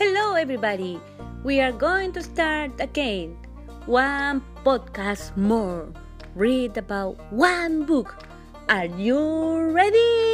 Hello, everybody. We are going to start again. One podcast more. Read about one book. Are you ready?